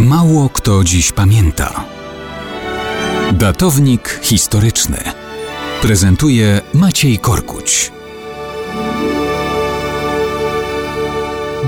Mało kto dziś pamięta. Datownik historyczny prezentuje Maciej Korkuć.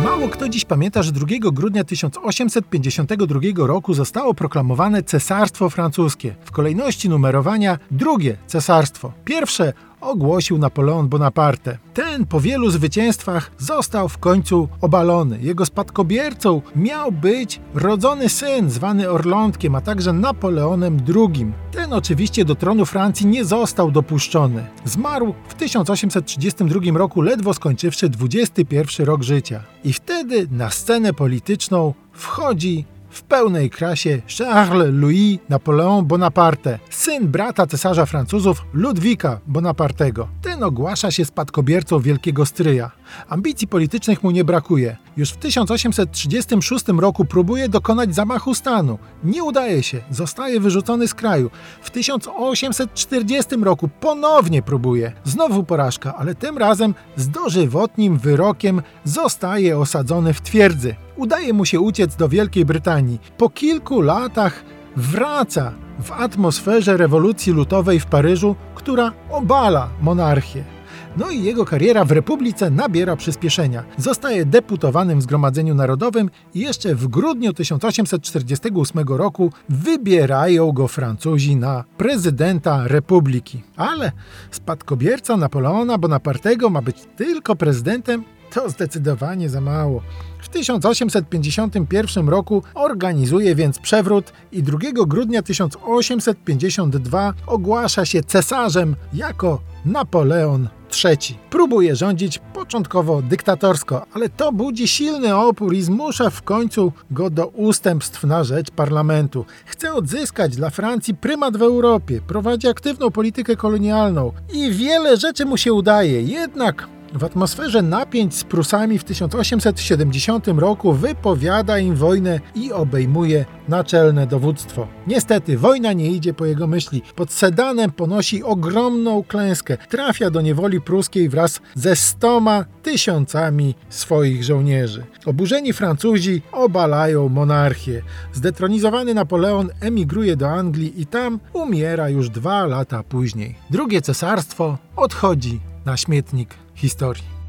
Mało kto dziś pamięta, że 2 grudnia 1852 roku zostało proklamowane Cesarstwo Francuskie. W kolejności numerowania drugie cesarstwo. Pierwsze ogłosił Napoleon Bonaparte. Ten po wielu zwycięstwach został w końcu obalony. Jego spadkobiercą miał być rodzony syn zwany Orlątkiem, a także Napoleonem II. Ten oczywiście do tronu Francji nie został dopuszczony. Zmarł w 1832 roku, ledwo skończywszy 21 rok życia. I wtedy na scenę polityczną wchodzi w pełnej krasie Charles Louis Napoleon Bonaparte, syn brata cesarza Francuzów Ludwika Bonapartego. Ten ogłasza się spadkobiercą wielkiego stryja. Ambicji politycznych mu nie brakuje. Już w 1836 roku próbuje dokonać zamachu stanu. Nie udaje się, zostaje wyrzucony z kraju. W 1840 roku ponownie próbuje. Znowu porażka, ale tym razem z dożywotnim wyrokiem zostaje osadzony w twierdzy. Udaje mu się uciec do Wielkiej Brytanii. Po kilku latach wraca w atmosferze rewolucji lutowej w Paryżu, która obala monarchię. No i jego kariera w Republice nabiera przyspieszenia. Zostaje deputowanym w Zgromadzeniu Narodowym i jeszcze w grudniu 1848 roku wybierają go Francuzi na prezydenta Republiki. Ale spadkobierca Napoleona Bonapartego ma być tylko prezydentem? To zdecydowanie za mało. W 1851 roku organizuje więc przewrót i 2 grudnia 1852 ogłasza się cesarzem jako Napoleon III. Próbuje rządzić początkowo dyktatorsko, ale to budzi silny opór i zmusza w końcu go do ustępstw na rzecz parlamentu. Chce odzyskać dla Francji prymat w Europie, prowadzi aktywną politykę kolonialną i wiele rzeczy mu się udaje. Jednak w atmosferze napięć z Prusami w 1870 roku wypowiada im wojnę i obejmuje naczelne dowództwo. Niestety, wojna nie idzie po jego myśli. Pod Sedanem ponosi ogromną klęskę. Trafia do niewoli pruskiej wraz ze stoma tysiącami swoich żołnierzy. Oburzeni Francuzi obalają monarchię. Zdetronizowany Napoleon emigruje do Anglii i tam umiera już dwa lata później. Drugie cesarstwo odchodzi na śmietnik historii.